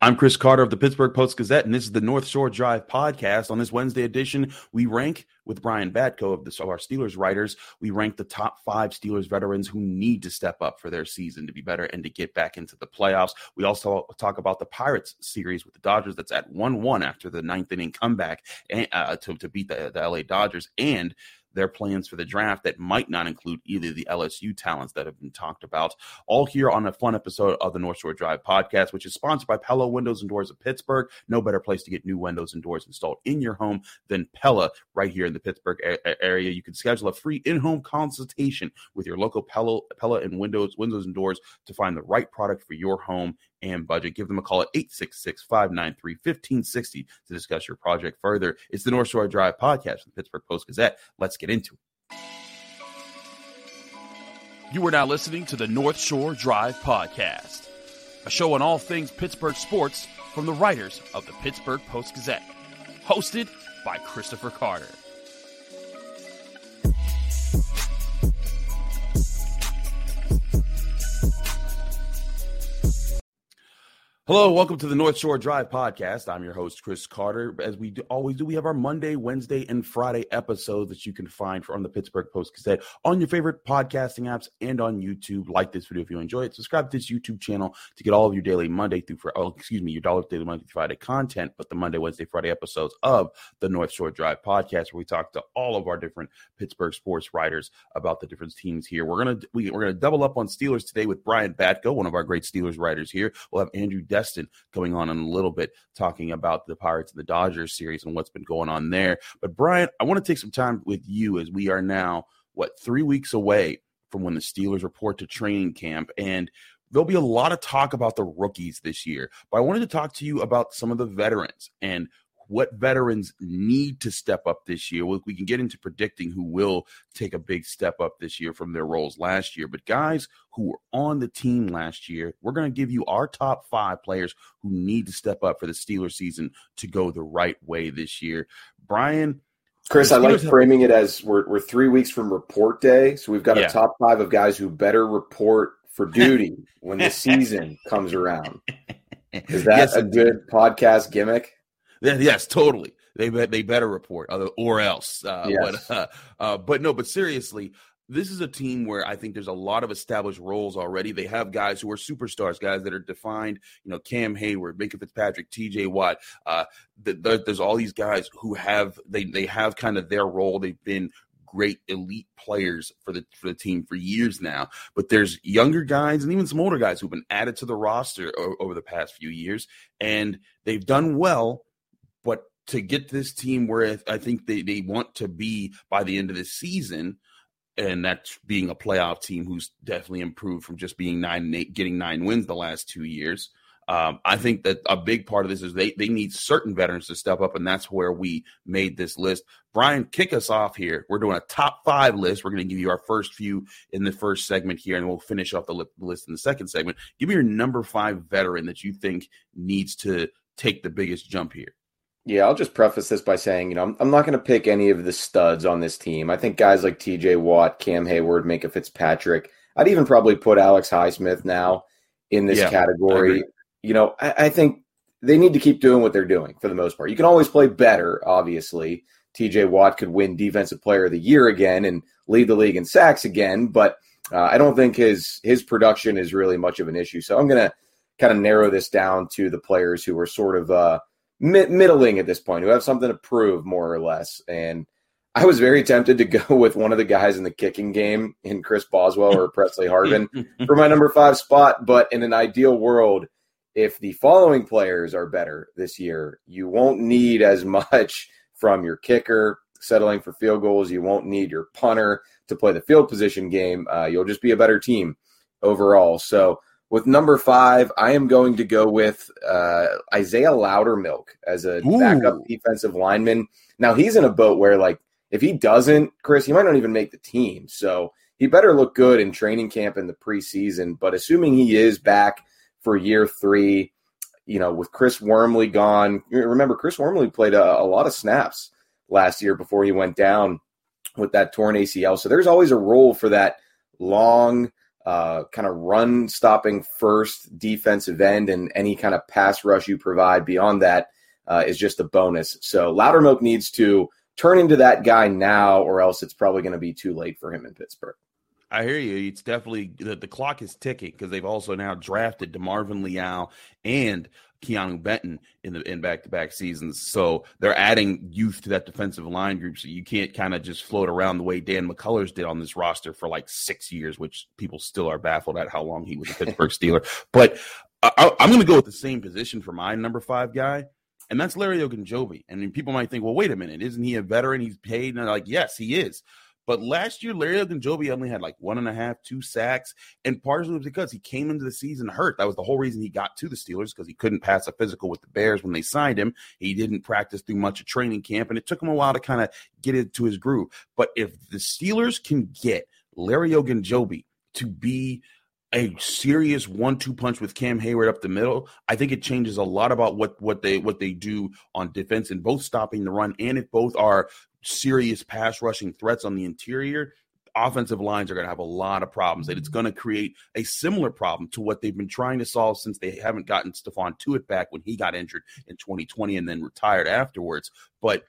I'm Chris Carter of the Pittsburgh Post Gazette, and this is the North Shore Drive podcast. On this Wednesday edition, we rank with Brian Batko of, the, of our Steelers writers. We rank the top five Steelers veterans who need to step up for their season to be better and to get back into the playoffs. We also talk about the Pirates series with the Dodgers that's at 1 1 after the ninth inning comeback uh, to, to beat the, the LA Dodgers. And their plans for the draft that might not include either the LSU talents that have been talked about. All here on a fun episode of the North Shore Drive podcast, which is sponsored by Pella Windows and Doors of Pittsburgh. No better place to get new windows and doors installed in your home than Pella right here in the Pittsburgh a- area. You can schedule a free in-home consultation with your local Pella, Pella and Windows, Windows and Doors to find the right product for your home and budget. Give them a call at 866 593 1560 to discuss your project further. It's the North Shore Drive podcast from the Pittsburgh Post Gazette. Let's get into it. You are now listening to the North Shore Drive podcast, a show on all things Pittsburgh sports from the writers of the Pittsburgh Post Gazette, hosted by Christopher Carter. Hello, welcome to the North Shore Drive podcast. I'm your host, Chris Carter. As we do, always do, we have our Monday, Wednesday, and Friday episodes that you can find from the Pittsburgh Post Gazette on your favorite podcasting apps and on YouTube. Like this video if you enjoy it. Subscribe to this YouTube channel to get all of your daily Monday through for oh, excuse me, your dollar daily Monday through Friday content, but the Monday, Wednesday, Friday episodes of the North Shore Drive podcast, where we talk to all of our different Pittsburgh sports writers about the different teams here. We're gonna we, we're gonna double up on Steelers today with Brian Batko, one of our great Steelers writers here. We'll have Andrew. Destin going on in a little bit, talking about the Pirates and the Dodgers series and what's been going on there. But Brian, I want to take some time with you as we are now what three weeks away from when the Steelers report to training camp and there'll be a lot of talk about the rookies this year, but I wanted to talk to you about some of the veterans and what veterans need to step up this year. We can get into predicting who will take a big step up this year from their roles last year. But guys who were on the team last year, we're going to give you our top five players who need to step up for the Steelers season to go the right way this year. Brian, Chris, I like framing it as we're, we're three weeks from report day. So we've got yeah. a top five of guys who better report for duty when the season comes around. Is that yes, a good podcast gimmick? Yes, totally. They they better report, or else. Uh, yes. But uh, uh, but no, but seriously, this is a team where I think there's a lot of established roles already. They have guys who are superstars, guys that are defined. You know, Cam Heyward, Minkah Fitzpatrick, T.J. Watt. Uh, the, the, there's all these guys who have they they have kind of their role. They've been great elite players for the for the team for years now. But there's younger guys and even some older guys who've been added to the roster over the past few years, and they've done well to get this team where I think they, they want to be by the end of the season, and that's being a playoff team who's definitely improved from just being nine and eight, getting nine wins the last two years. Um, I think that a big part of this is they, they need certain veterans to step up, and that's where we made this list. Brian, kick us off here. We're doing a top five list. We're going to give you our first few in the first segment here, and we'll finish off the list in the second segment. Give me your number five veteran that you think needs to take the biggest jump here. Yeah, I'll just preface this by saying, you know, I'm, I'm not going to pick any of the studs on this team. I think guys like TJ Watt, Cam Heyward, Minkah Fitzpatrick, I'd even probably put Alex Highsmith now in this yeah, category. You know, I, I think they need to keep doing what they're doing for the most part. You can always play better, obviously. TJ Watt could win Defensive Player of the Year again and lead the league in sacks again, but uh, I don't think his his production is really much of an issue. So I'm going to kind of narrow this down to the players who are sort of uh, middling at this point, who have something to prove more or less. And I was very tempted to go with one of the guys in the kicking game in Chris Boswell or Pressley Harvin for my number five spot. But in an ideal world, if the following players are better this year, you won't need as much from your kicker settling for field goals. You won't need your punter to play the field position game. Uh, you'll just be a better team overall. So with number five, I am going to go with uh, Isaiah Loudermilk as a Ooh. backup defensive lineman. Now he's in a boat where, like, if he doesn't, Chris, he might not even make the team. So he better look good in training camp in the preseason. But assuming he is back for year three, you know, with Chris Wormley gone, remember Chris Wormley played a, a lot of snaps last year before he went down with that torn ACL. So there's always a role for that long uh, kind of run stopping first defensive end, and any kind of pass rush you provide beyond that uh, is just a bonus. So Loudermilk needs to turn into that guy now, or else it's probably going to be too late for him in Pittsburgh. I hear you. It's definitely the, the clock is ticking because they've also now drafted DeMarvin Leal and Keanu Benton in the in back to back seasons. So they're adding youth to that defensive line group. So you can't kind of just float around the way Dan McCullers did on this roster for like six years, which people still are baffled at how long he was a Pittsburgh Steeler. But I, am going to go with the same position for my number five guy. And that's Larry Ogunjobi. And people might think, well, wait a minute, isn't he a veteran? He's paid. And like, yes, he is. But last year, Larry Ogunjobi only had like one and a half, two sacks, and partially because he came into the season hurt. That was the whole reason he got to the Steelers because he couldn't pass a physical with the Bears when they signed him. He didn't practice through much of training camp, and it took him a while to kind of get into his groove. But if the Steelers can get Larry Ogunjobi to be a serious one-two punch with Cam Heyward up the middle, I think it changes a lot about what what they what they do on defense and both stopping the run and if both are serious pass rushing threats on the interior, offensive lines are going to have a lot of problems. And it's mm-hmm. going to create a similar problem to what they've been trying to solve since they haven't gotten Stephon Tuitt back when he got injured in 2020 and then retired afterwards. But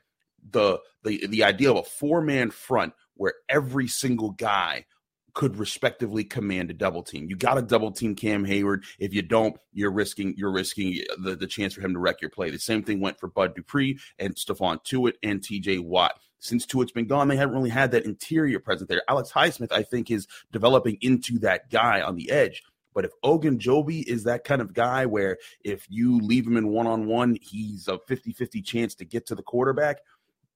the the the idea of a four man front where every single guy could respectively command a double team. You got to double team Cam Heyward. If you don't, you're risking you're risking the, the chance for him to wreck your play. The same thing went for Bud Dupree and Stephon Tuitt and TJ Watt since Tuitt's been gone, they haven't really had that interior presence there. Alex Highsmith, I think, is developing into that guy on the edge. But if Ogunjobi is that kind of guy where if you leave him in one on one, he's a 50 50 chance to get to the quarterback,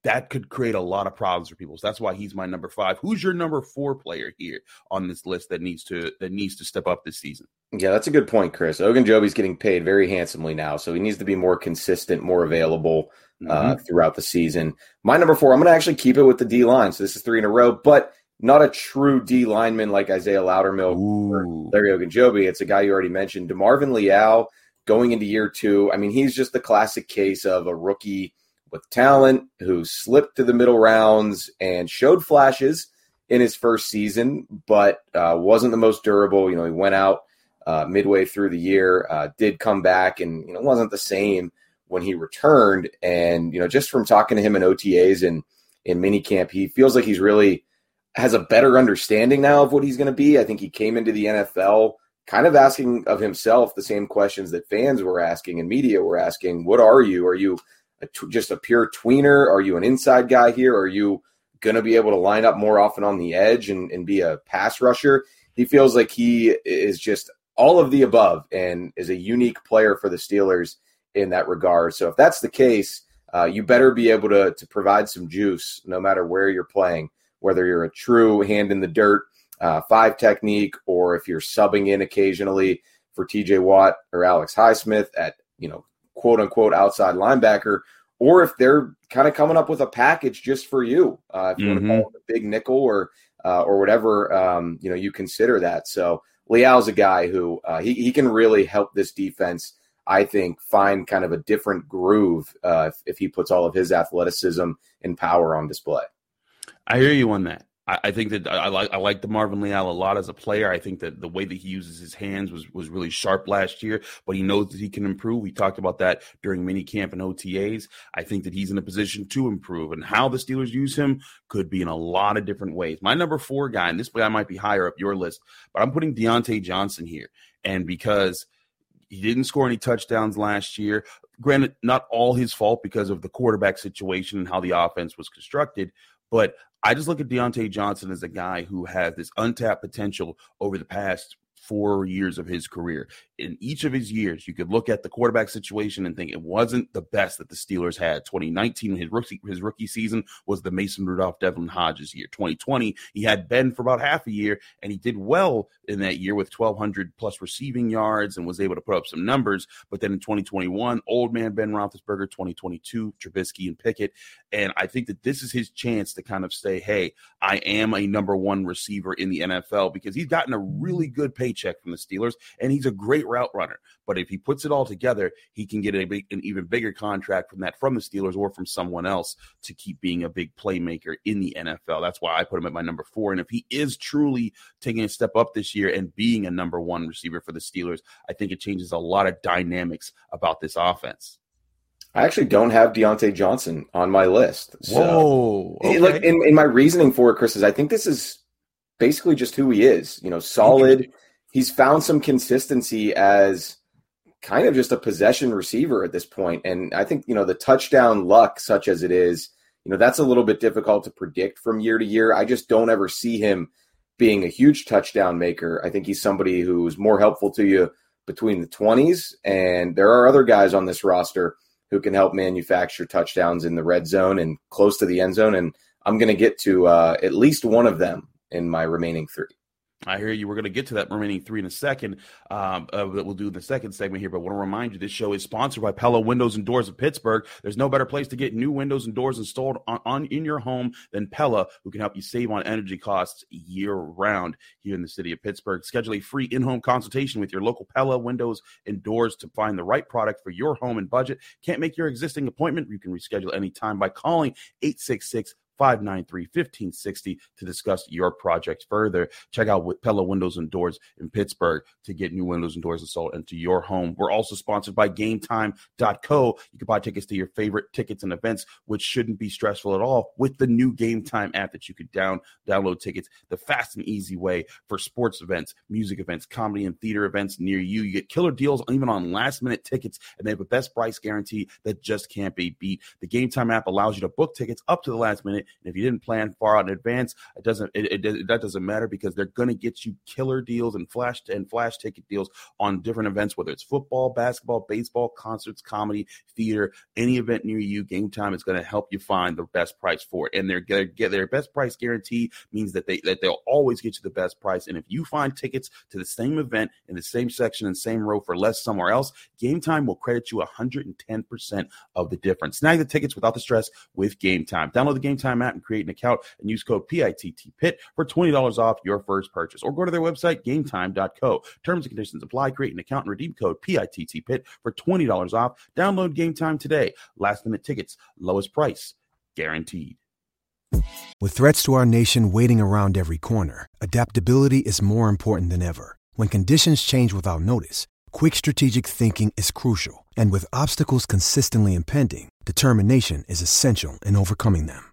that could create a lot of problems for people. So that's why he's my number five. Who's your number four player here on this list that needs to that needs to step up this season? Yeah, that's a good point, Chris. Ogunjobi's getting paid very handsomely now, so he needs to be more consistent, more available uh, mm-hmm. throughout the season. My number four, I'm going to actually keep it with the D line. So this is three in a row, but not a true D lineman like Isaiah Loudermilk or Larry Ogunjobi. It's a guy you already mentioned, DeMarvin Leal, going into year two. I mean, he's just the classic case of a rookie with talent who slipped to the middle rounds and showed flashes in his first season, but uh, wasn't the most durable. You know, he went out uh, midway through the year, uh, did come back, and you know wasn't the same when he returned. And you know, just from talking to him in OTAs and in minicamp, he feels like he's really has a better understanding now of what he's going to be. I think he came into the NFL kind of asking of himself the same questions that fans were asking and media were asking. What are you? Are you a t- just a pure tweener? Are you an inside guy here? Are you going to be able to line up more often on the edge and, and be a pass rusher? He feels like he is just all of the above and is a unique player for the Steelers in that regard. So if that's the case, uh, you better be able to to provide some juice no matter where you're playing, whether you're a true hand in the dirt uh, five technique or if you're subbing in occasionally for TJ Watt or Alex Highsmith at you know quote unquote outside linebacker, or if they're kind of coming up with a package just for you, uh, if you mm-hmm. want to call it a big nickel or uh, or whatever um, you know you consider that. So Leal's a guy who uh, he he can really help this defense. I think find kind of a different groove uh, if, if he puts all of his athleticism and power on display. I hear you on that. I, think that I, like I like DeMarvin Leal a lot as a player. I think that the way that he uses his hands was was really sharp last year, but he knows that he can improve. We talked about that during mini camp and OTAs. I think that he's in a position to improve, and how the Steelers use him could be in a lot of different ways. My number four guy, and this guy might be higher up your list, but I'm putting Diontae Johnson here, and because he didn't score any touchdowns last year. Granted, not all his fault because of the quarterback situation and how the offense was constructed, but I just look at Diontae Johnson as a guy who has this untapped potential over the past four years of his career. In each of his years, you could look at the quarterback situation and think it wasn't the best that the Steelers had. 2019, his rookie his rookie season was the Mason Rudolph, Devlin Hodges year. 2020, he had Ben for about half a year, and he did well in that year with 1,200 plus receiving yards and was able to put up some numbers. But then in 2021, old man Ben Roethlisberger, 2022, Trubisky and Pickett, and I think that this is his chance to kind of say, "Hey, I am a number one receiver in the NFL," because he's gotten a really good paycheck from the Steelers, and he's a great route runner. But if he puts it all together, he can get a big, an even bigger contract from that from the Steelers or from someone else to keep being a big playmaker in the NFL. That's why I put him at my number four. And if he is truly taking a step up this year and being a number one receiver for the Steelers, I think it changes a lot of dynamics about this offense. I actually don't have Diontae Johnson on my list. So, Whoa! Okay. Like in, in my reasoning for it, Chris, is I think this is basically just who he is. You know, solid he's found some consistency as kind of just a possession receiver at this point. And I think, you know, the touchdown luck, such as it is, you know, that's a little bit difficult to predict from year to year. I just don't ever see him being a huge touchdown maker. I think he's somebody who's more helpful to you between the 20s. And there are other guys on this roster who can help manufacture touchdowns in the red zone and close to the end zone. And I'm going to get to uh, at least one of them in my remaining three. I hear you. We're going to get to that remaining three in a second um, uh, that we'll do in the second segment here. But I want to remind you this show is sponsored by Pella Windows and Doors of Pittsburgh. There's no better place to get new windows and doors installed on, on in your home than Pella, who can help you save on energy costs year round here in the city of Pittsburgh. Schedule a free in home consultation with your local Pella Windows and Doors to find the right product for your home and budget. Can't make your existing appointment? You can reschedule anytime by calling 866 593 1560 to discuss your project further. Check out with Pella Windows and Doors in Pittsburgh to get new windows and doors installed into your home. We're also sponsored by GameTime.co. You can buy tickets to your favorite tickets and events, which shouldn't be stressful at all with the new GameTime app that you could down download tickets the fast and easy way for sports events, music events, comedy and theater events near you. You get killer deals even on last minute tickets, and they have a best price guarantee that just can't be beat. The GameTime app allows you to book tickets up to the last minute and if you didn't plan far out in advance, it doesn't it, it that doesn't matter because they're going to get you killer deals and flash and flash ticket deals on different events, whether it's football, basketball, baseball, concerts, comedy, theater, any event near you. Game Time is going to help you find the best price for it, and their get their best price guarantee means that they that they'll always get you the best price. And if you find tickets to the same event in the same section and same row for less somewhere else, Game Time will credit you 110% of the difference. Snag the tickets without the stress with Game Time. Download the Game Time app and create an account and use code PITTPIT for $20 off your first purchase. Or go to their website, gametime.co. Terms and conditions apply. Create an account and redeem code PITTPIT for $20 off. Download Game Time today. Last minute tickets, lowest price, guaranteed. With threats to our nation waiting around every corner, adaptability is more important than ever. When conditions change without notice, quick strategic thinking is crucial. And with obstacles consistently impending, determination is essential in overcoming them.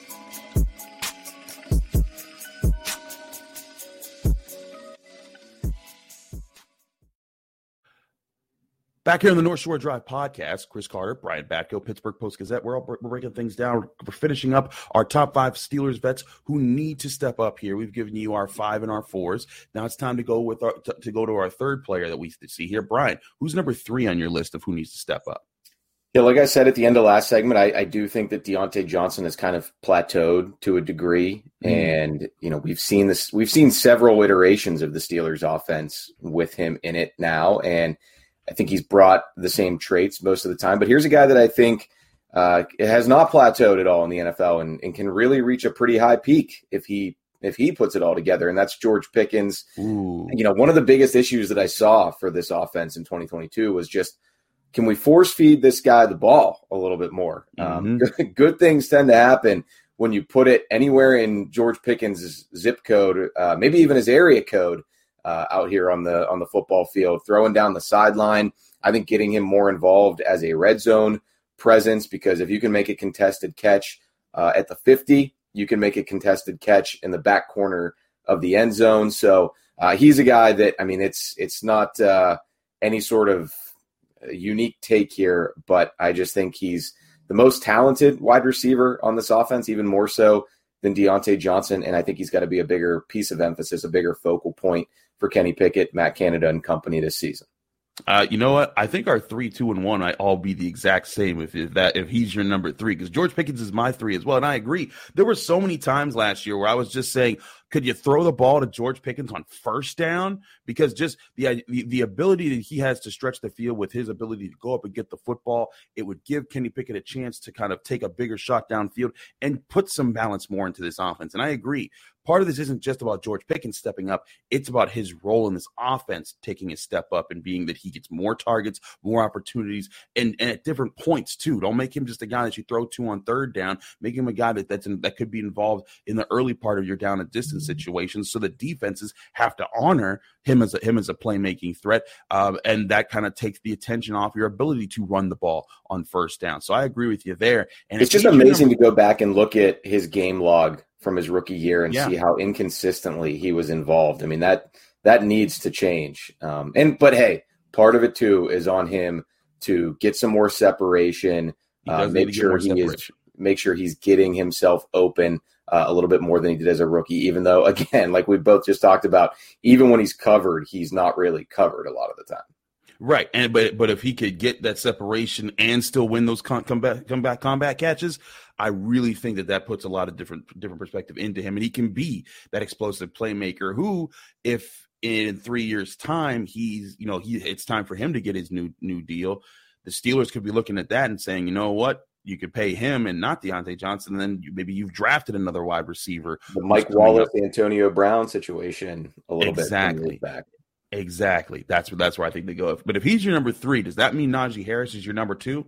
Back here on the North Shore Drive podcast, Chris Carter, Brian Batko, Pittsburgh Post Gazette. We're, all, we're breaking things down. We're finishing up our top five Steelers vets who need to step up here. We've given you our five and our fours. Now it's time to go with our to, to go to our third player that we see here. Brian, who's number three on your list of who needs to step up? Yeah, like I said at the end of last segment, I, I do think that Diontae Johnson has kind of plateaued to a degree, mm. and you know we've seen this. We've seen several iterations of the Steelers' offense with him in it now, and I think he's brought the same traits most of the time. But here's a guy that I think uh, has not plateaued at all in the NFL and, and, can really reach a pretty high peak if he if he puts it all together. And that's George Pickens. Ooh. You know, one of the biggest issues that I saw for this offense in 2022 was just can we force feed this guy the ball a little bit more? Um, mm-hmm. Um, good things tend to happen when you put it anywhere in George Pickens' zip code, uh, maybe even his area code uh, out here on the on the football field, throwing down the sideline. I think getting him more involved as a red zone presence because if you can make a contested catch uh, at the 50, you can make a contested catch in the back corner of the end zone. So uh, he's a guy that I mean, it's it's not uh, any sort of unique take here, but I just think he's the most talented wide receiver on this offense, even more so than Diontae Johnson. And I think he's got to be a bigger piece of emphasis, a bigger focal point for Kenny Pickett, Matt Canada, and company this season. Uh, you know what? I think our three, two, and one I all be the exact same if, if that if he's your number three because George Pickens is my three as well, and I agree. There were so many times last year where I was just saying, could you throw the ball to George Pickens on first down? Because just the, the, the ability that he has to stretch the field with his ability to go up and get the football, it would give Kenny Pickett a chance to kind of take a bigger shot downfield and put some balance more into this offense. And I agree part of this isn't just about George Pickens stepping up. It's about his role in this offense taking a step up and being that he gets more targets, more opportunities, and, and at different points too. Don't make him just a guy that you throw to on third down. Make him a guy that that's in, that could be involved in the early part of your down and distance mm-hmm. situations, so the defenses have to honor him as a, him as a playmaking threat, uh, and that kind of takes the attention off your ability to run the ball on first down. So I agree with you there. And it's just amazing number- to go back and look at his game log from his rookie year and yeah. see how inconsistently he was involved. I mean that that needs to change. Um, and but hey, part of it too is on him to get some more separation. Uh, make sure he separation. is make sure he's getting himself open uh, a little bit more than he did as a rookie. Even though, again, like we both just talked about, even when he's covered, he's not really covered a lot of the time. Right, and but but if he could get that separation and still win those com- combat combat combat catches, I really think that that puts a lot of different different perspective into him, and he can be that explosive playmaker. Who, if in three years' time, he's you know he it's time for him to get his new new deal. The Steelers could be looking at that and saying, you know what, you could pay him and not Diontae Johnson. And then maybe you've drafted another wide receiver. The Mike Wallace, Antonio Brown situation a little exactly. bit. Exactly. That's where that's where I think they go. But if he's your number three, does that mean Najee Harris is your number two?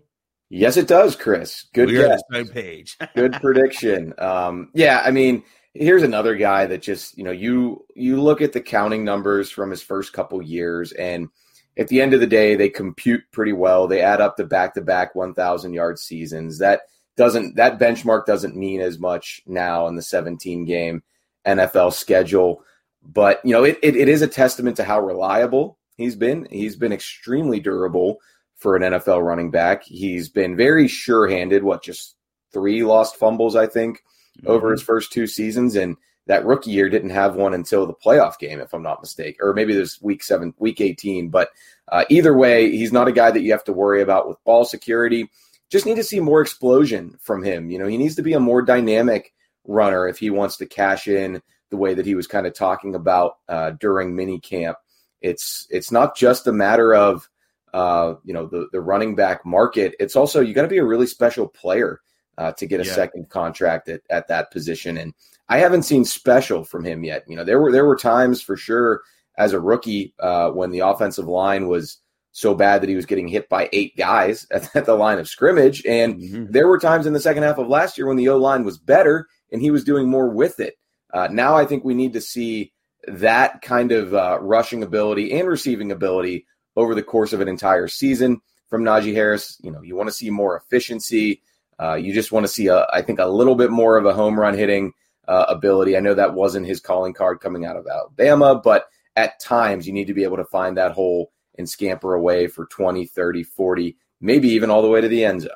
Yes, it does, Chris. Good we guess. same page. Good prediction. Um, yeah, I mean, here's another guy that just you know you you look at the counting numbers from his first couple years, and at the end of the day, they compute pretty well. They add up the back to back 1,000 yard seasons. That doesn't that benchmark doesn't mean as much now in the 17 game NFL schedule. But you know, it, it, it is a testament to how reliable he's been. He's been extremely durable for an NFL running back. He's been very sure-handed. What just three lost fumbles, I think, mm-hmm. over his first two seasons, and that rookie year didn't have one until the playoff game, if I'm not mistaken, or maybe there's week seven, week 18. But uh, either way, he's not a guy that you have to worry about with ball security. Just need to see more explosion from him. You know, he needs to be a more dynamic runner if he wants to cash in the way that he was kind of talking about uh, during mini camp. It's it's not just a matter of uh, you know the the running back market. It's also you got to be a really special player uh, to get a yeah. second contract at, at that position. And I haven't seen special from him yet. You know there were there were times for sure as a rookie uh, when the offensive line was so bad that he was getting hit by eight guys at, at the line of scrimmage. And mm-hmm. there were times in the second half of last year when the O line was better and he was doing more with it. Uh, now I think we need to see that kind of uh, rushing ability and receiving ability over the course of an entire season from Najee Harris. You know, you want to see more efficiency. Uh, you just want to see, a, I think, a little bit more of a home run hitting uh, ability. I know that wasn't his calling card coming out of Alabama, but at times you need to be able to find that hole and scamper away for 20, 30, 40, maybe even all the way to the end zone.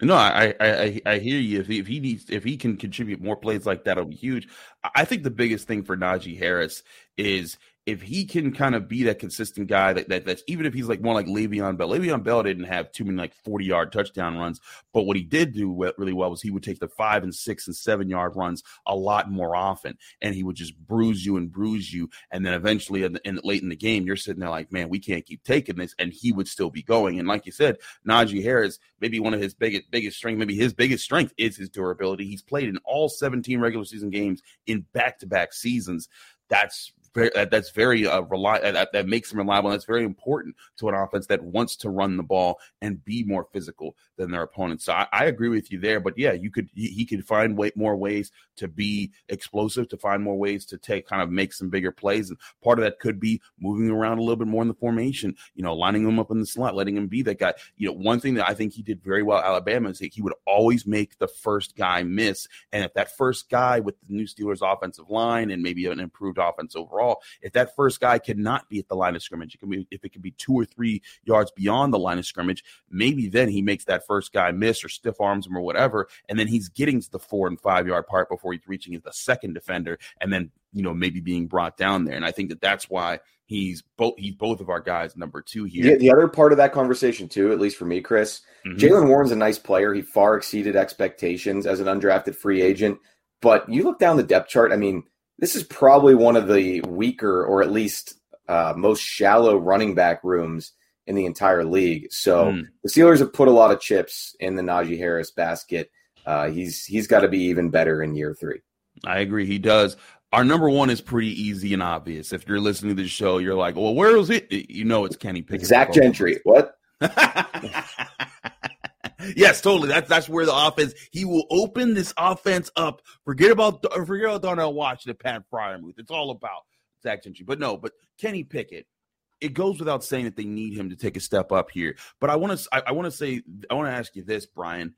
No, I, I I hear you. If he, if he needs if he can contribute more plays like that, it'll be huge. I think the biggest thing for Najee Harris is if he can kind of be that consistent guy that, that that's even if he's like more like Le'Veon Bell. Le'Veon Bell didn't have too many like 40 yard touchdown runs, but what he did do really well was he would take the five and six and seven yard runs a lot more often, and he would just bruise you and bruise you, and then eventually in, the, in late in the game, you're sitting there like, man, we can't keep taking this, and he would still be going. And like you said, Najee Harris, maybe one of his biggest biggest strength, maybe his biggest strength is his durability. He's played in all 17 regular season games in back to back seasons. That's very, that's very uh, rely that, that makes him reliable. And that's very important to an offense that wants to run the ball and be more physical than their opponents. So I, I agree with you there. But yeah, you could he, he could find way, more ways to be explosive, to find more ways to take kind of make some bigger plays. And part of that could be moving around a little bit more in the formation. You know, lining him up in the slot, letting him be that guy. You know, one thing that I think he did very well Alabama is he would always make the first guy miss. And if that first guy with the new Steelers offensive line and maybe an improved offense overall overall. If that first guy cannot be at the line of scrimmage, it can be if it can be two or three yards beyond the line of scrimmage, maybe then he makes that first guy miss or stiff arms him or whatever, and then he's getting to the four and five yard part before he's reaching the second defender, and then you know maybe being brought down there. And I think that that's why he's both he's both of our guys number two here. Yeah, the other part of that conversation too, at least for me, Chris, mm-hmm. Jaylen Warren's a nice player. He far exceeded expectations as an undrafted free agent. But you look down the depth chart. I mean, this is probably one of the weaker or at least uh, most shallow running back rooms in the entire league. So mm. the Steelers have put a lot of chips in the Najee Harris basket. Uh, he's he's got to be even better in year three. I agree. He does. Our number one is pretty easy and obvious. If you're listening to the show, you're like, "Well, where is it?" You know, it's Kenny Pickett. Zach Gentry. What? yes, totally. That's that's where the offense. He will open this offense up. Forget about forget about Darnell Washington, Pat Freiermuth. It's all about Zach Gentry. But no, but Kenny Pickett. It goes without saying that they need him to take a step up here. But I want to I, I want to say I want to ask you this, Brian.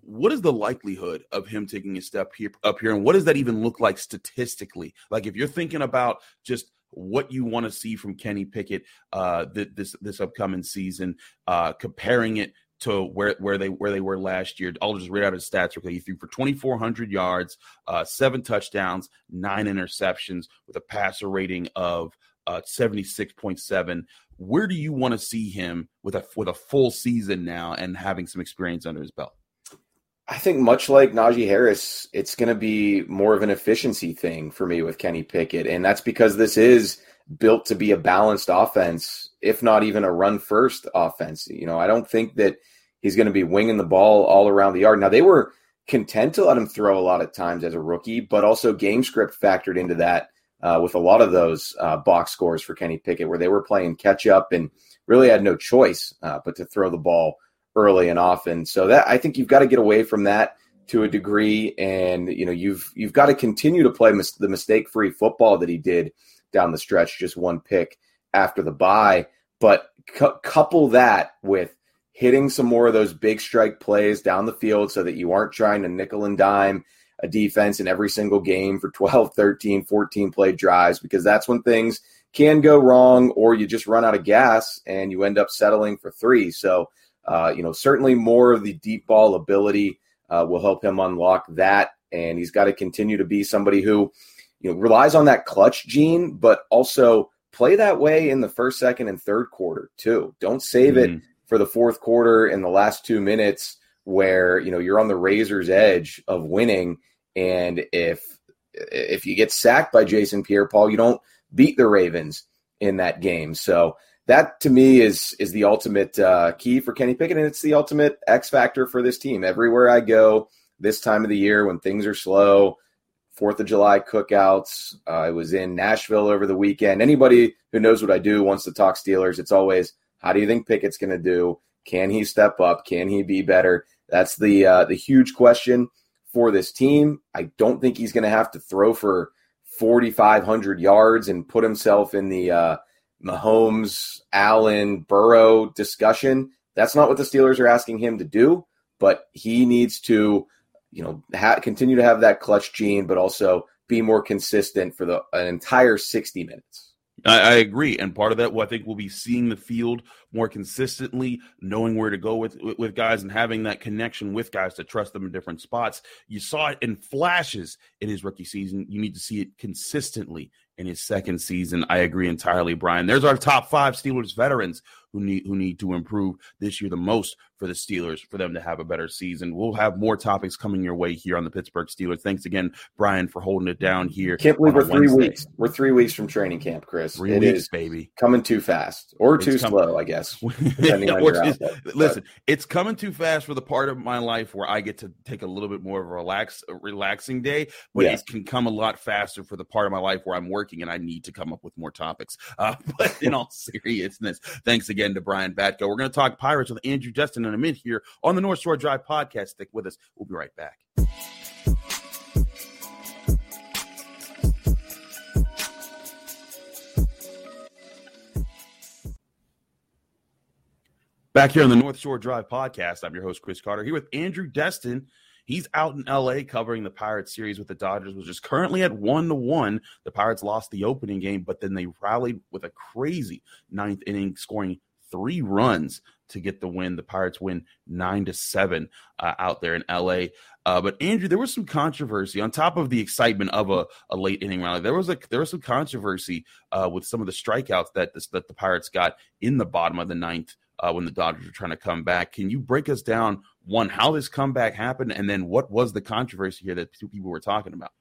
What is the likelihood of him taking a step here up here, and what does that even look like statistically? Like if you're thinking about just what you want to see from Kenny Pickett uh, th- this this upcoming season, uh, comparing it to where where they where they were last year. I'll just read out his stats quickly. He threw for 2,400 yards, uh, seven touchdowns, nine interceptions, with a passer rating of uh, 76.7. Where do you want to see him with a with a full season now and having some experience under his belt? I think much like Najee Harris, it's going to be more of an efficiency thing for me with Kenny Pickett, and that's because this is built to be a balanced offense, if not even a run first offense. You know, I don't think that he's going to be winging the ball all around the yard. Now, they were content to let him throw a lot of times as a rookie, but also game script factored into that uh, with a lot of those uh, box scores for Kenny Pickett, where they were playing catch up and really had no choice uh, but to throw the ball early and often. So that I think you've got to get away from that to a degree, and you know you've you've got to continue to play mis- the mistake free football that he did down the stretch, just one pick after the bye. But cu- couple that with hitting some more of those big strike plays down the field so that you aren't trying to nickel and dime a defense in every single game for 12, 13, 14 play drives, because that's when things can go wrong or you just run out of gas and you end up settling for three. So, uh, you know, certainly more of the deep ball ability uh, will help him unlock that. And he's got to continue to be somebody who, you know relies on that clutch gene, but also play that way in the first, second, and third quarter too. Don't save mm-hmm. it for the fourth quarter in the last two minutes where you know you're on the razor's edge of winning, and if if you get sacked by Jason Pierre-Paul, you don't beat the Ravens in that game. So that to me is is the ultimate uh, key for Kenny Pickett, and it's the ultimate X factor for this team. Everywhere I go this time of the year when things are slow, Fourth of July cookouts. Uh, I was in Nashville over the weekend. Anybody who knows what I do wants to talk Steelers. It's always, how do you think Pickett's going to do? Can he step up? Can he be better? That's the uh, the huge question for this team. I don't think he's going to have to throw for 4,500 yards and put himself in the uh, Mahomes, Allen, Burrow discussion. That's not what the Steelers are asking him to do, but he needs to you know, ha- continue to have that clutch gene, but also be more consistent for the an entire 60 minutes. I, I, agree, and part of that, well, I think, we'll be seeing the field more consistently, knowing where to go with, with guys, and having that connection with guys to trust them in different spots. You saw it in flashes in his rookie season. You need to see it consistently in his second season. I agree entirely, Brian. There's our top five Steelers veterans who need who need to improve this year the most for the Steelers for them to have a better season. We'll have more topics coming your way here on the Pittsburgh Steelers. Thanks again, Brian, for holding it down here. Can't believe we're three Wednesday. weeks. We're three weeks from training camp, Chris. Three it weeks, baby. Coming too fast or too slow, I guess. outlet, listen, it's coming too fast for the part of my life where I get to take a little bit more of a relax, a relaxing day, but it can come a lot faster for the part of my life where I'm working and I need to come up with more topics. Uh, but in all seriousness, thanks again to Brian Batko. We're going to talk Pirates with Andrew Destin in a minute here on the North Shore Drive podcast. Stick with us. We'll be right back. Back here on the North Shore Drive podcast, I'm your host, Chris Carter, here with Andrew Destin. He's out in LA covering the Pirates series with the Dodgers, which is currently at one to one. The Pirates lost the opening game, but then they rallied with a crazy ninth inning, scoring three runs to get the win. The Pirates win nine to seven uh, out there in LA. Uh, but Andrew, there was some controversy on top of the excitement of a, a late inning rally. There was a there was some controversy uh, with some of the strikeouts that this, that the Pirates got in the bottom of the ninth uh, when the Dodgers were trying to come back. Can you break us down one how this comeback happened, and then what was the controversy here that two people were talking about?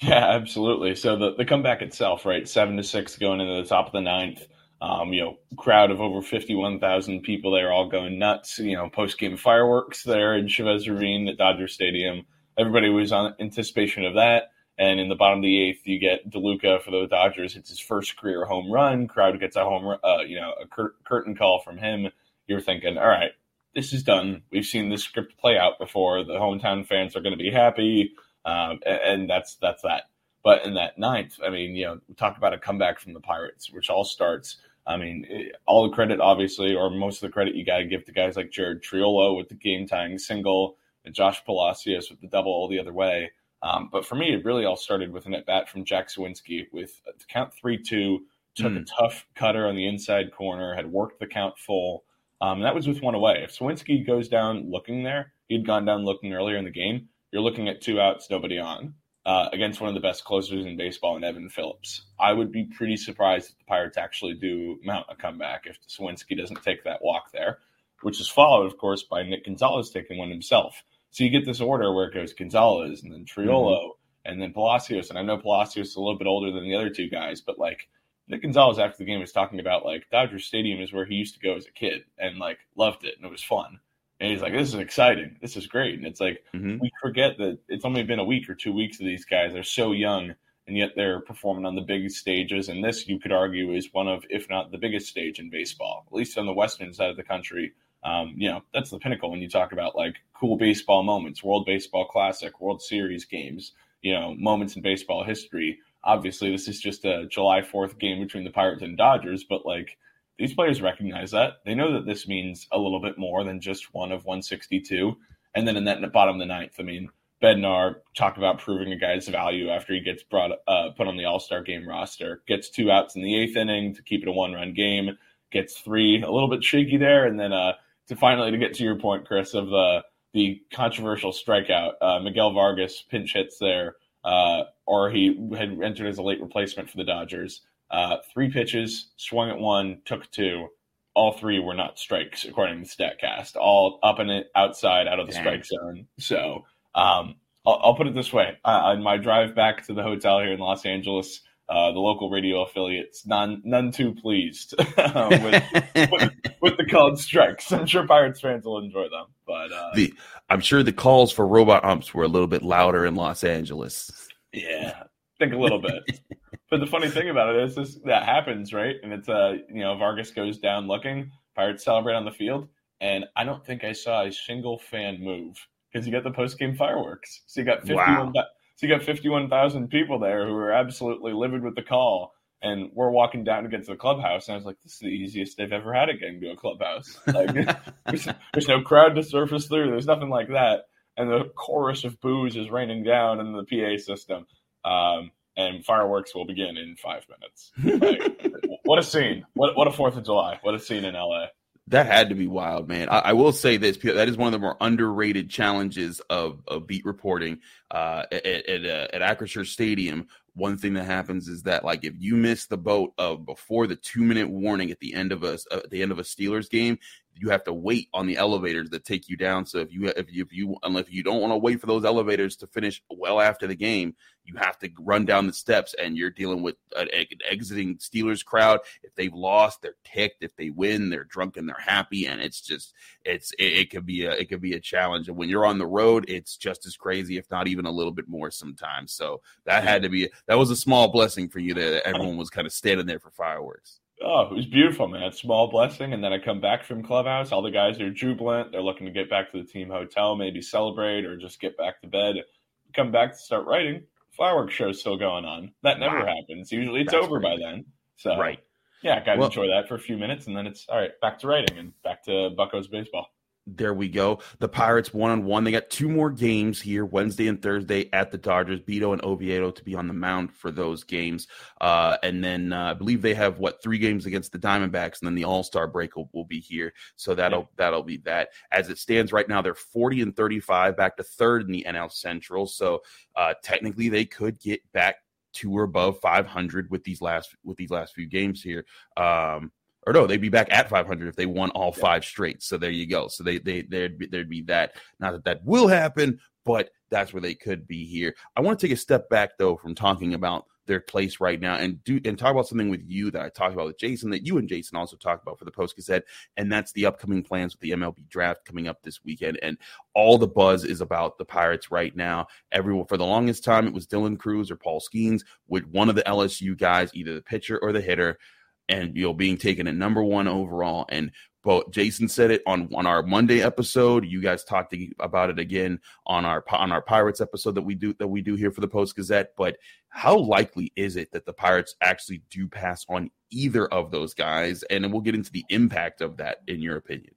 Yeah, absolutely. So the, the comeback itself, right, seven to six going into the top of the ninth. Um, you know, crowd of over 51,000 people there, all going nuts. You know, post game fireworks there in Chavez Ravine at Dodger Stadium. Everybody was on anticipation of that. And in the bottom of the eighth, you get DeLuca for the Dodgers. It's his first career home run. Crowd gets a home, uh, you know, a cur- curtain call from him. You're thinking, all right, this is done. We've seen this script play out before. The hometown fans are going to be happy, um, and, and that's that's that. But in that ninth, I mean, you know, we talk about a comeback from the Pirates, which all starts I mean, eh, all the credit, obviously, or most of the credit you got to give to guys like Jared Triolo with the game tying single, and Josh Palacios with the double all the other way. Um, but for me, it really all started with an at bat from Jack Suwinski with the count 3 2, took mm. a tough cutter on the inside corner, had worked the count full. Um, and that was with one away. If Suwinski goes down looking there, he'd gone down looking earlier in the game. You're looking at two outs, nobody on uh, against one of the best closers in baseball, in Evan Phillips. I would be pretty surprised if the Pirates actually do mount a comeback if Suwinski doesn't take that walk there, which is followed, of course, by Nick Gonzales taking one himself. So you get this order where it goes Gonzales and then Triolo mm-hmm. and then Palacios. And I know Palacios is a little bit older than the other two guys, but like Nick Gonzales after the game was talking about like Dodger Stadium is where he used to go as a kid and like loved it and it was fun. And he's like, this is exciting. This is great. And it's like, mm-hmm. we forget that it's only been a week or two weeks of these guys. They're so young, and yet they're performing on the big stages. And this, you could argue, is one of, if not the biggest stage in baseball, at least on the western side of the country. Um, you know, that's the pinnacle when you talk about like cool baseball moments, World Baseball Classic, World Series games, you know, moments in baseball history. Obviously, this is just a July 4th game between the Pirates and Dodgers, but like, these players recognize that. They know that this means a little bit more than just one of 162. And then in that bottom of the ninth, I mean, Bednar talked about proving a guy's value after he gets brought uh, put on the All Star game roster. Gets two outs in the eighth inning to keep it a one run game. Gets three, a little bit shaky there, and then uh, to finally to get to your point, Chris, of the the controversial strikeout. Uh, Miguel Vargas pinch hits there, uh, or he had entered as a late replacement for the Dodgers. Uh, three pitches, swung at one, took two. All three were not strikes, according to Statcast. All up and outside, out of the Dang. strike zone. So um, I'll, I'll, put it this way: uh, on my drive back to the hotel here in Los Angeles, uh, the local radio affiliates none none too pleased uh, with, with, with, the called strikes. I'm sure Pirates fans will enjoy them, but uh, the I'm sure the calls for robot umps were a little bit louder in Los Angeles. Yeah, think a little bit. but the funny thing about it is this that happens, right? And it's uh you know, Vargas goes down looking, Pirates celebrate on the field, and I don't think I saw a single fan move because you got the post game fireworks. So you got fifty one wow. so you got fifty one thousand people there who are absolutely livid with the call. And we're walking down to get to the clubhouse, and I was like, "This is the easiest they've ever had it getting to a clubhouse. Like, there's, there's no crowd to surface through. There's nothing like that." And the chorus of boos is raining down in the PA system. Um, and fireworks will begin in five minutes. Like, what a scene! What what a Fourth of July! What a scene in LA! That had to be wild, man. I, I, will say this: that is one of the more underrated challenges of, of beat reporting uh, at at, uh, at Acrisure Stadium. one thing that happens is that like if you miss the boat of before the two minute warning at the end of a uh, at the end of a Steelers game, you have to wait on the elevators that take you down. So if you if you, if you unless you don't want to wait for those elevators to finish well after the game, you have to run down the steps, and you're dealing with an exiting Steelers crowd. If they've lost, they're ticked. If they win, they're drunk and they're happy, and it's just it's it, it could be a it could be a challenge. And when you're on the road, it's just as crazy, if not even a little bit more sometimes. So that had to be that was a small blessing for you that everyone was kind of standing there for fireworks. Oh, it was beautiful, man. Small blessing. And then I come back from clubhouse. All the guys are jubilant. They're looking to get back to the team hotel, maybe celebrate or just get back to bed. Come back to start writing. Fireworks show still going on. That never wow. happens. Usually it's That's over crazy. by then. So right. Yeah, I got to well, enjoy that for a few minutes, and then it's all right. Back to writing and back to Buccos baseball. There we go. The Pirates one on one. They got two more games here, Wednesday and Thursday at the Dodgers. Bido and Oviedo to be on the mound for those games. Uh, and then uh, I believe they have what three games against the Diamondbacks, and then the All Star break will, will, be here. So that'll yeah. that'll be that. As it stands right now, they're forty and thirty five, back to third in the NL Central. So uh, technically, they could get back to or above 500 with these last with these last few games here. Um, or no, they'd be back at 500 if they won all five straight. So there you go. So they they there'd be, there'd be that. Not that that will happen, but that's where they could be here. I want to take a step back though from talking about their place right now and do and talk about something with you that I talked about with Jason that you and Jason also talked about for the Post Gazette, and that's the upcoming plans with the MLB draft coming up this weekend. And all the buzz is about the Pirates right now. Everyone for the longest time it was Dylan Crews or Paul Skenes with one of the LSU guys, either the pitcher or the hitter and you know being taken at number one overall. And but Jason said it on on our Monday episode. You guys talked about it again on our on our Pirates episode that we do that we do here for the Post Gazette. But how likely is it that the Pirates actually do pass on either of those guys? And we'll get into the impact of that in your opinion.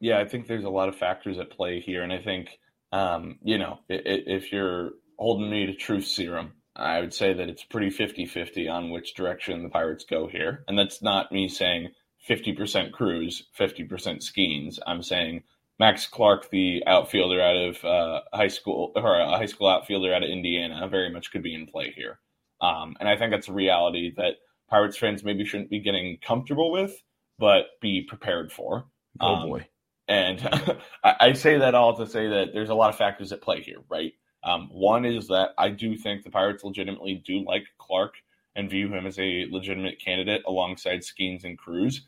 Yeah, I think there's a lot of factors at play here, and I think um, you know if you're holding me to truth serum, I would say that it's pretty 50 50 on which direction the Pirates go here. And that's not me saying 50% Crews, 50% Skenes. I'm saying Max Clark, the outfielder out of uh, high school, or a high school outfielder out of Indiana, very much could be in play here. Um, and I think that's a reality that Pirates fans maybe shouldn't be getting comfortable with, but be prepared for. Oh, um, boy. And I, I say that all to say that there's a lot of factors at play here, right? Um, one is that I do think the Pirates legitimately do like Clark and view him as a legitimate candidate alongside Skenes and Crews.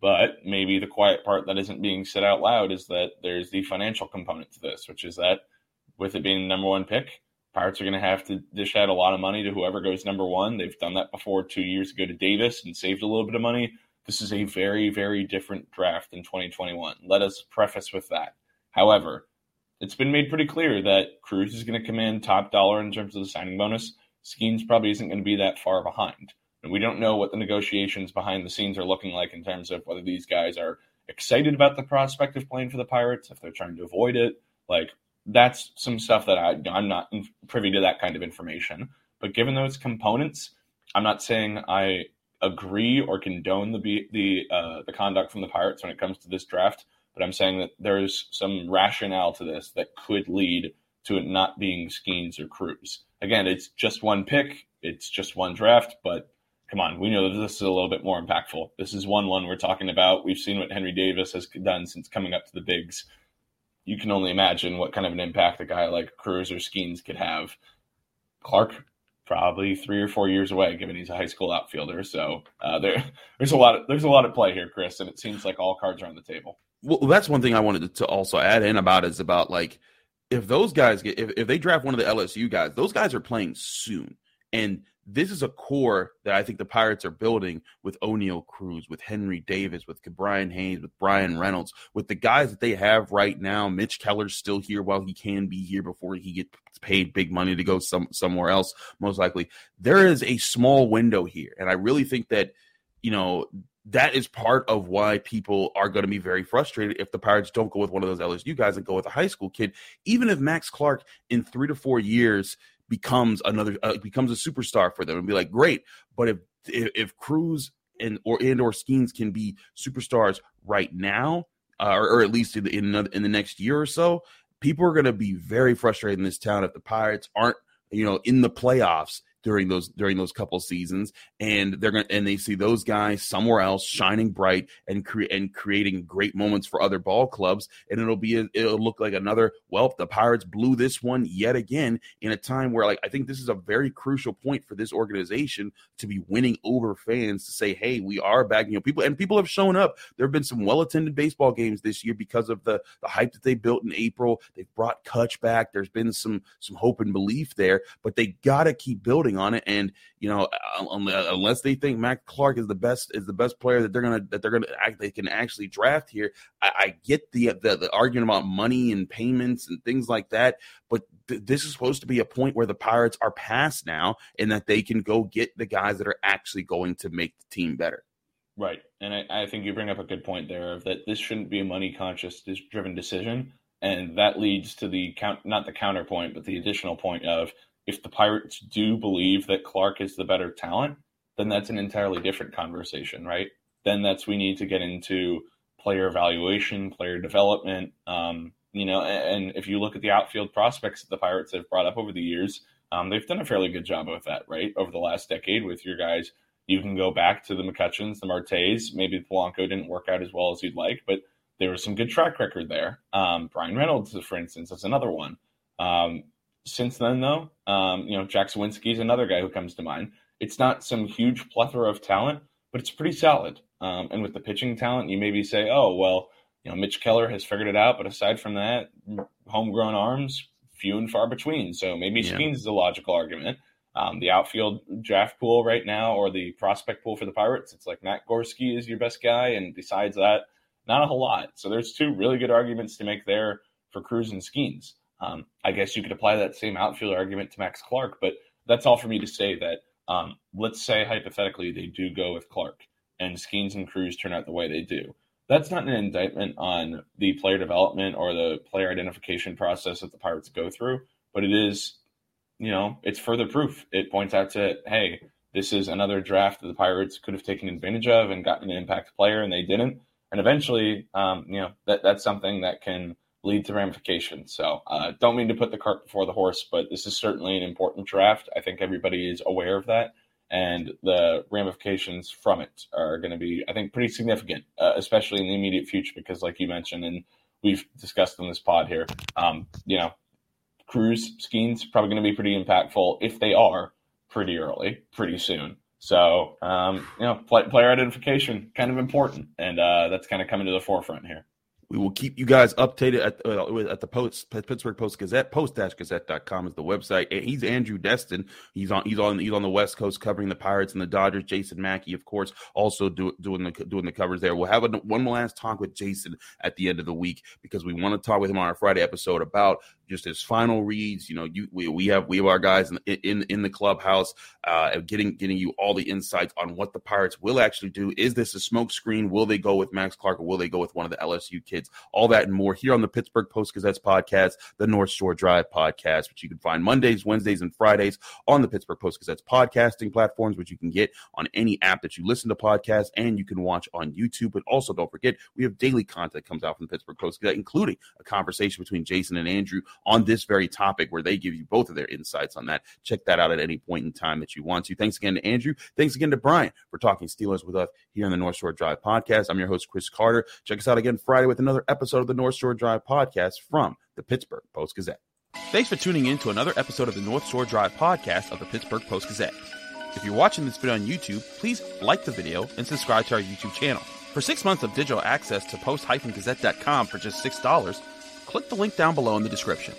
But maybe the quiet part that isn't being said out loud is that there's the financial component to this, which is that with it being the number one pick, Pirates are going to have to dish out a lot of money to whoever goes number one. They've done that before two years ago to Davis and saved a little bit of money. This is a very, very different draft in 2021. Let us preface with that. However, it's been made pretty clear that Crews is going to command top dollar in terms of the signing bonus. Skenes probably isn't going to be that far behind. And we don't know what the negotiations behind the scenes are looking like in terms of whether these guys are excited about the prospect of playing for the Pirates, if they're trying to avoid it. Like, that's some stuff that I, I'm not privy to that kind of information. But given those components, I'm not saying I agree or condone the the uh, the conduct from the Pirates when it comes to this draft. But I'm saying that there's some rationale to this that could lead to it not being Skenes or Crews. Again, it's just one pick, it's just one draft, but come on, we know that this is a little bit more impactful. This is one one we're talking about. We've seen what Henry Davis has done since coming up to the bigs. You can only imagine what kind of an impact a guy like Crews or Skenes could have. Clark, probably three or four years away, given he's a high school outfielder. So uh, there, there's a lot of there's a lot at play here, Chris, and it seems like all cards are on the table well, that's one thing I wanted to also add in about is about like if those guys get if, if they draft one of the LSU guys, those guys are playing soon. And this is a core that I think the Pirates are building with Oneil Cruz, with Henry Davis, with Brian Hayes, with Bryan Reynolds, with the guys that they have right now. Mitch Keller's still here while he can be here before he gets paid big money to go some somewhere else, most likely. There is a small window here. And I really think that, you know, that is part of why people are going to be very frustrated if the Pirates don't go with one of those LSU guys and go with a high school kid. Even if Max Clark in three to four years becomes another uh, becomes a superstar for them and be like, great. But if if, if Crews and or and or Skenes can be superstars right now, uh, or, or, at least in the, in, another, in the next year or so, people are going to be very frustrated in this town if the Pirates aren't you know in the playoffs during those during those couple seasons, and they're going and they see those guys somewhere else shining bright and create and creating great moments for other ball clubs, and it'll be a, it'll look like another. Well, the Pirates blew this one yet again in a time where like I think this is a very crucial point for this organization to be winning over fans to say, hey, we are back. You know, people and people have shown up. There have been some well attended baseball games this year because of the the hype that they built in April. They've brought Kutch back. There's been some some hope and belief there, but they got to keep building on it. And you know, uh, um, uh, unless they think Max Clark is the best is the best player that they're gonna that they're gonna act they can actually draft here, I, I get the, the the argument about money and payments and things like that, but th- this is supposed to be a point where the Pirates are past now, and that they can go get the guys that are actually going to make the team better. Right. And I, I, think you bring up a good point there of that this shouldn't be a money conscious driven decision. And that leads to the count, not the counterpoint, but the additional point of if the Pirates do believe that Clark is the better talent, then that's an entirely different conversation, right? Then that's we need to get into player evaluation, player development. Um, you know, and, and if you look at the outfield prospects that the Pirates have brought up over the years, um, they've done a fairly good job of that, right? Over the last decade with your guys you can go back to the McCutchens, the Martes. Maybe Polanco didn't work out as well as you'd like, but there was some good track record there. Um, Bryan Reynolds, for instance, is another one. Um, since then, though, um, you know, Jack Suwinski is another guy who comes to mind. It's not some huge plethora of talent, but it's pretty solid. Um, and with the pitching talent, you maybe say, oh, well, you know, Mitch Keller has figured it out, but aside from that, homegrown arms, few and far between. So maybe yeah. Skenes is a logical argument. Um, the outfield draft pool right now, or the prospect pool for the Pirates, it's like Matt Gorski is your best guy, and besides that, not a whole lot. So there's two really good arguments to make there for Crews and Skenes. Um, I guess you could apply that same outfield argument to Max Clark, but that's all for me to say that um, let's say hypothetically they do go with Clark and Skenes and Crews turn out the way they do. That's not an indictment on the player development or the player identification process that the Pirates go through, but it is you know, it's further proof. It points out to, hey, this is another draft that the Pirates could have taken advantage of and gotten an impact player, and they didn't. And eventually, um, you know, that that's something that can lead to ramifications. So, uh, don't mean to put the cart before the horse, but this is certainly an important draft. I think everybody is aware of that, and the ramifications from it are going to be, I think, pretty significant, uh, especially in the immediate future, because, like you mentioned, and we've discussed in this pod here, um, you know, Crews Skenes probably going to be pretty impactful if they are pretty early, pretty soon. So, um, you know, play, player identification kind of important, and uh, that's kind of coming to the forefront here. We will keep you guys updated at, uh, at the post Pittsburgh Post Gazette. Post-gazette.com is the website. And He's Andrew Destin. He's on he's on he's on the West Coast covering the Pirates and the Dodgers. Jason Mackey, of course, also do, doing the doing the covers there. We'll have a, one last talk with Jason at the end of the week because we want to talk with him on our Friday episode about just his final reads. You know, you we, we have we have our guys in in, in the clubhouse, uh, getting getting you all the insights on what the Pirates will actually do. Is this a smokescreen? Will they go with Max Clark or will they go with one of the LSU kids? All that and more here on the Pittsburgh Post Gazette's podcast, the North Shore Drive podcast, which you can find Mondays, Wednesdays, and Fridays on the Pittsburgh Post Gazette's podcasting platforms, which you can get on any app that you listen to podcasts and you can watch on YouTube. But also, don't forget, we have daily content that comes out from the Pittsburgh Post Gazette, including a conversation between Jason and Andrew on this very topic where they give you both of their insights on that. Check that out at any point in time that you want to. Thanks again to Andrew. Thanks again to Brian for talking Steelers with us here on the North Shore Drive podcast. I'm your host, Chris Carter. Check us out again Friday with another episode of the North Shore Drive podcast from the Pittsburgh Post Gazette. Thanks for tuning in to another episode of the North Shore Drive podcast of the Pittsburgh Post Gazette. If you're watching this video on YouTube, please like the video and subscribe to our YouTube channel. For six months of digital access to post-gazette.com for just $6, click the link down below in the description.